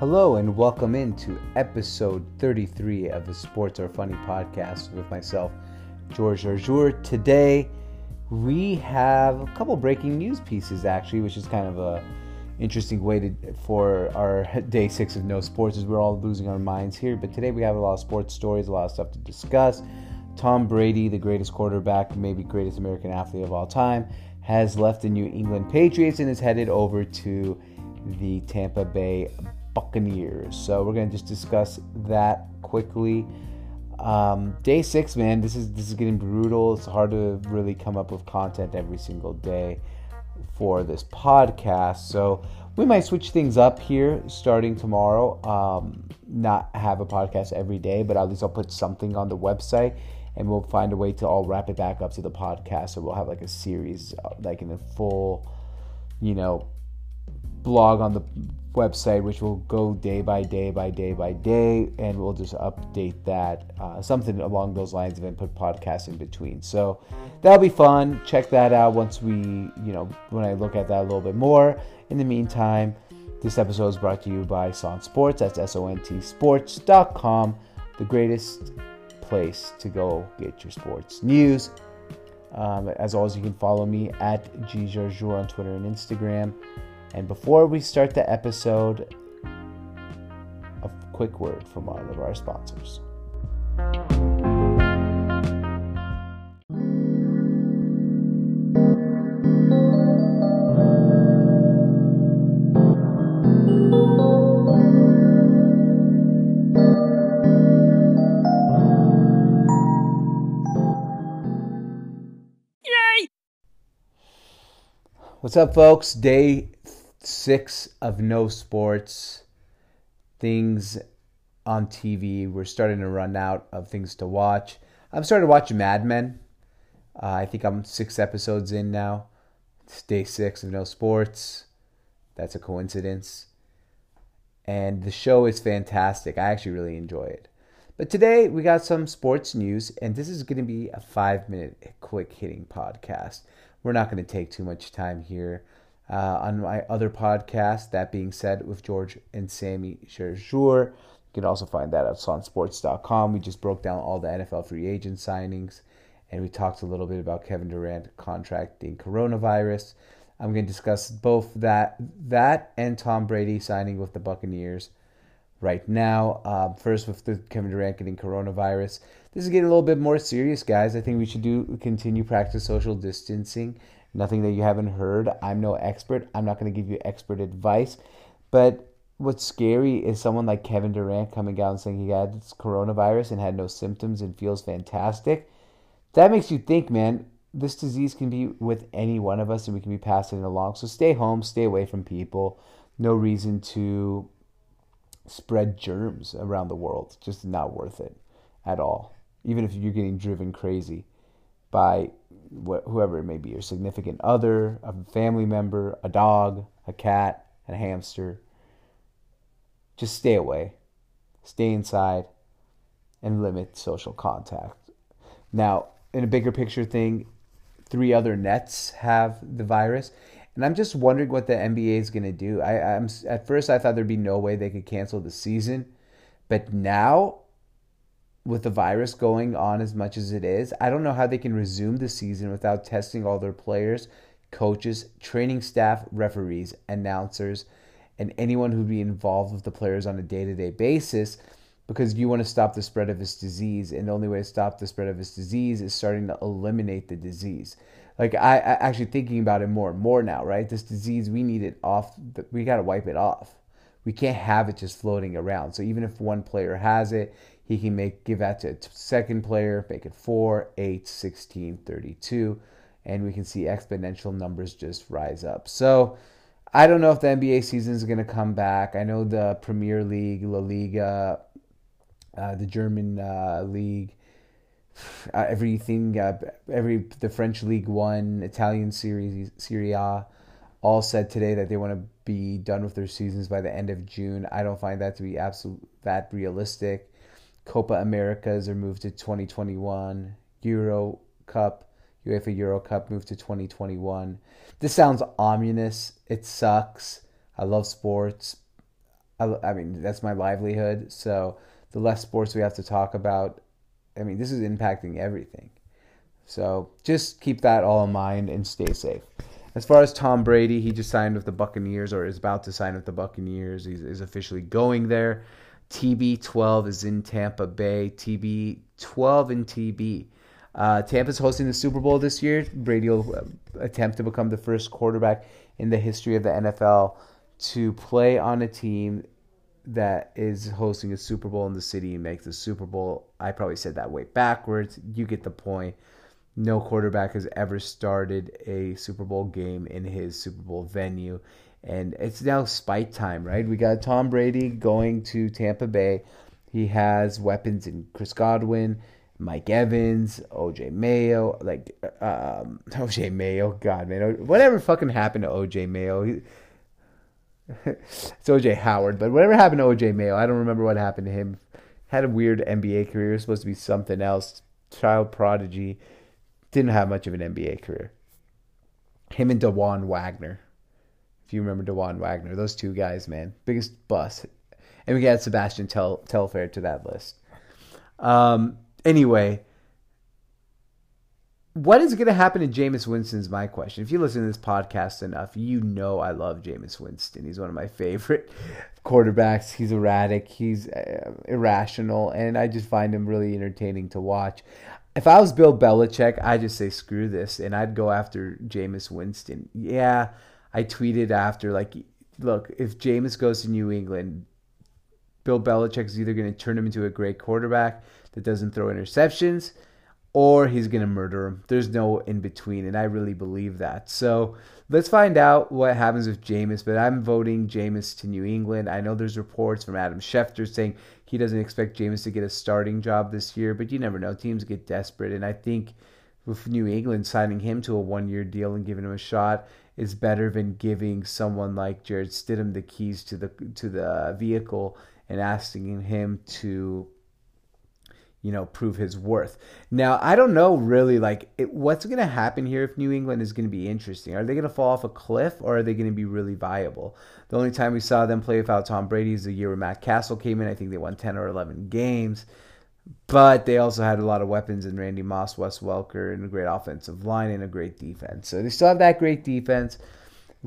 Hello and welcome into episode 33 of the Sports Are Funny podcast with myself, George Jarjour. Today we have a couple breaking news pieces actually, which is kind of a interesting way to for our day six of no sports as we're all losing our minds here. But today we have a lot of sports stories, a lot of stuff to discuss. Tom Brady, the greatest quarterback, maybe greatest American athlete of all time, has left the New England Patriots and is headed over to the Tampa Bay Buccaneers. So we're gonna just discuss that quickly. Um, day six, man, this is this is getting brutal. It's hard to really come up with content every single day for this podcast. So we might switch things up here starting tomorrow. Um, not have a podcast every day, but at least I'll put something on the website and we'll find a way to all wrap it back up to the podcast. So we'll have like a series, uh, like in a full, you know, blog on the website, which will go day by day by day by day, and we'll just update that, uh, something along those lines, and then put podcasts in between. So that'll be fun. Check that out once we, you know, when I look at that a little bit more. In the meantime, this episode is brought to you by Sont Sports. That's S O N T Sports.com, the greatest place to go get your sports news. Um, as always, you can follow me at GJarjour on Twitter and Instagram. And before we start the episode, a quick word from one of our sponsors. What's up, folks? Day six of no sports. Things on TV. We're starting to run out of things to watch. I'm starting to watch Mad Men. Uh, I think I'm six episodes in now. It's day six of no sports. That's a coincidence. And the show is fantastic. I actually really enjoy it. But today we got some sports news, and this is going to be a five minute quick hitting podcast. We're not going to take too much time here. Uh, on my other podcast, that being said, with George and Sammy Jarjour, you can also find that at sonsports.com. We just broke down all the NFL free agent signings, and we talked a little bit about Kevin Durant contracting coronavirus. I'm going to discuss both that that and Tom Brady signing with the Buccaneers right now. Uh, first, with the Kevin Durant getting coronavirus, this is getting a little bit more serious, guys. I think we should do continue practice social distancing. Nothing that you haven't heard. I'm no expert. I'm not going to give you expert advice, but what's scary is someone like Kevin Durant coming out and saying he had this coronavirus and had no symptoms and feels fantastic. That makes you think, man. This disease can be with any one of us and we can be passing it along. So stay home, stay away from people. No reason to spread germs around the world. Just not worth it at all. Even if you're getting driven crazy by wh- whoever it may be, your significant other, a family member, a dog, a cat, a hamster. Just stay away, stay inside, and limit social contact. Now, in a bigger picture thing, three other nets have the virus, and I'm just wondering what the NBA is going to do. I, I'm at first I thought there'd be no way they could cancel the season, but now with the virus going on as much as it is, I don't know how they can resume the season without testing all their players, coaches, training staff, referees, announcers, and anyone who'd be involved with the players on a day to day basis because you want to stop the spread of this disease. And the only way to stop the spread of this disease is starting to eliminate the disease. Like, I, I actually thinking about it more and more now, right? This disease, we need it off, we got to wipe it off. We can't have it just floating around. So even if one player has it, he can make give that to a second player, make it 4, 8, 16, 32, and we can see exponential numbers just rise up. So I don't know if the NBA season is going to come back. I know the Premier League, La Liga, uh, the German uh, league, uh, everything, uh, every the French League One, Italian Series, Serie A, all said today that they want to be done with their seasons by the end of June. I don't find that to be absolute that realistic. Copa Americas are moved to 2021. Euro Cup, UEFA Euro Cup moved to 2021. This sounds ominous. It sucks. I love sports. I, I mean, that's my livelihood. So the less sports we have to talk about, I mean, this is impacting everything. So just keep that all in mind and stay safe. As far as Tom Brady, he just signed with the Buccaneers or is about to sign with the Buccaneers. He's is officially going there. TB12 is in Tampa Bay. TB12 and TB. Uh, Tampa's hosting the Super Bowl this year. Brady will uh, attempt to become the first quarterback in the history of the NFL to play on a team that is hosting a Super Bowl in the city and make the Super Bowl. I probably said that way backwards. You get the point. No quarterback has ever started a Super Bowl game in his Super Bowl venue. And it's now spite time, right? We got Tom Brady going to Tampa Bay. He has weapons in Chris Godwin, Mike Evans, OJ Mayo, like um, OJ Mayo. God, man, whatever fucking happened to OJ Mayo? He, it's OJ Howard, but whatever happened to OJ Mayo, I don't remember what happened to him. Had a weird NBA career, supposed to be something else. Child prodigy, didn't have much of an NBA career. Him and Dajuan Wagner, if you remember Dajuan Wagner, those two guys, man, biggest bust. And we got Sebastian Tel- Telfair to that list. Um, anyway, what is going to happen to Jameis Winston is my question. If you listen to this podcast enough, you know I love Jameis Winston. He's one of my favorite quarterbacks. He's erratic, he's uh, irrational, and I just find him really entertaining to watch. If I was Bill Belichick, I'd just say screw this, and I'd go after Jameis Winston. Yeah, I tweeted after like, look, if Jameis goes to New England, Bill Belichick is either going to turn him into a great quarterback that doesn't throw interceptions or he's going to murder him. There's no in between, and I really believe that. So let's find out what happens with Jameis. But I'm voting Jameis to New England. I know there's reports from Adam Schefter saying he doesn't expect Jameis to get a starting job this year, but you never know. Teams get desperate, and I think with New England signing him to a one-year deal and giving him a shot is better than giving someone like Jarrett Stidham the keys to the to the vehicle and asking him to you know, prove his worth. Now, I don't know really like it, what's going to happen here if New England is going to be interesting. Are they going to fall off a cliff or are they going to be really viable? The only time we saw them play without Tom Brady is the year where Matt Cassel came in. I think they won 10 or 11 games. But they also had a lot of weapons in Randy Moss, Wes Welker, and a great offensive line and a great defense. So they still have that great defense.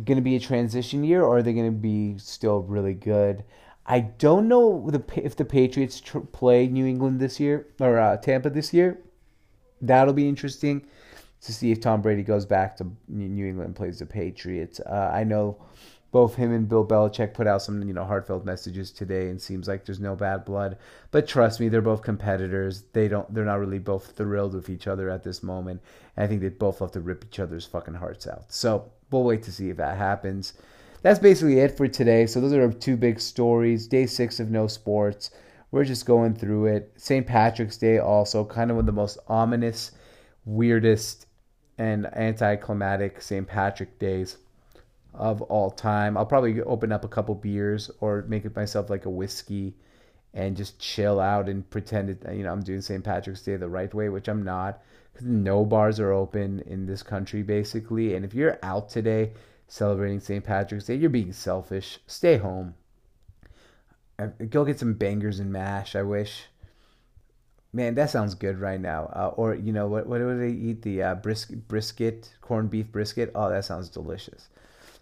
Going to be a transition year, or are they going to be still really good? I don't know if the Patriots tr- play New England this year or uh, Tampa this year. That'll be interesting to see if Tom Brady goes back to New England and plays the Patriots. Uh, I know both him and Bill Belichick put out some you know heartfelt messages today, and seems like there's no bad blood. But trust me, they're both competitors. They don't. They're not really both thrilled with each other at this moment. And I think they both love to rip each other's fucking hearts out. So we'll wait to see if that happens that's basically it for today. So those are two big stories. Day six of no sports. We're just going through it. St. Patrick's Day also kind of one of the most ominous, weirdest, and anticlimactic St. Patrick days of all time. I'll probably open up a couple beers or make it myself like a whiskey and just chill out and pretend it, you know I'm doing St. Patrick's Day the right way, which I'm not because no bars are open in this country basically. And if you're out today, celebrating St. Patrick's Day. You're being selfish. Stay home. Uh, go get some bangers and mash. I wish. Man, that sounds good right now. Uh, or you know what? What do they eat? The uh, brisket, brisket, corned beef brisket. Oh, that sounds delicious.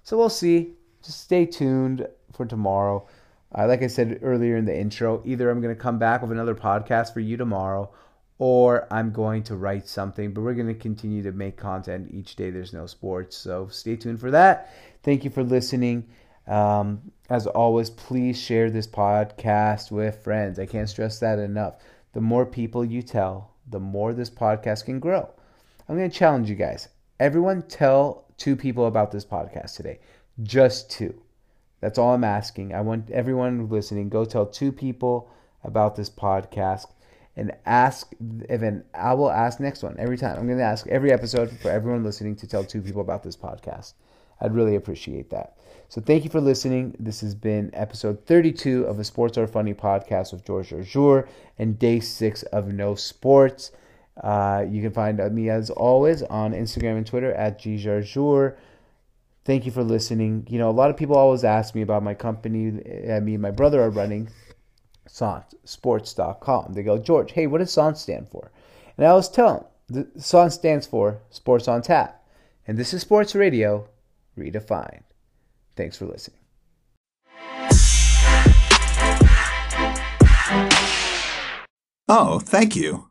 So we'll see. Just stay tuned for tomorrow. Uh, like I said earlier in the intro, either I'm going to come back with another podcast for you tomorrow, or I'm going to write something. But we're going to continue to make content each day. There's no sports. So stay tuned for that. Thank you for listening. Um, as always, please share this podcast with friends. I can't stress that enough. The more people you tell, the more this podcast can grow. I'm going to challenge you guys. Everyone tell two people about this podcast today. Just two. That's all I'm asking. I want everyone listening, go tell two people about this podcast and ask Evan. I will ask next one every time. I'm going to ask every episode for everyone listening to tell two people about this podcast. I'd really appreciate that. So thank you for listening. This has been episode 32 of the Sports Are Funny podcast with George Jarjour and day six of No Sports. Uh, you can find me as always on Instagram and Twitter at gjarjour. Thank you for listening. You know, a lot of people always ask me about my company. I mean, my brother are running sports.com. They go, George, hey, what does SON stand for? And I always tell them, the stands for Sports on Tap. And this is Sports Radio Redefined. Thanks for listening. Oh, thank you.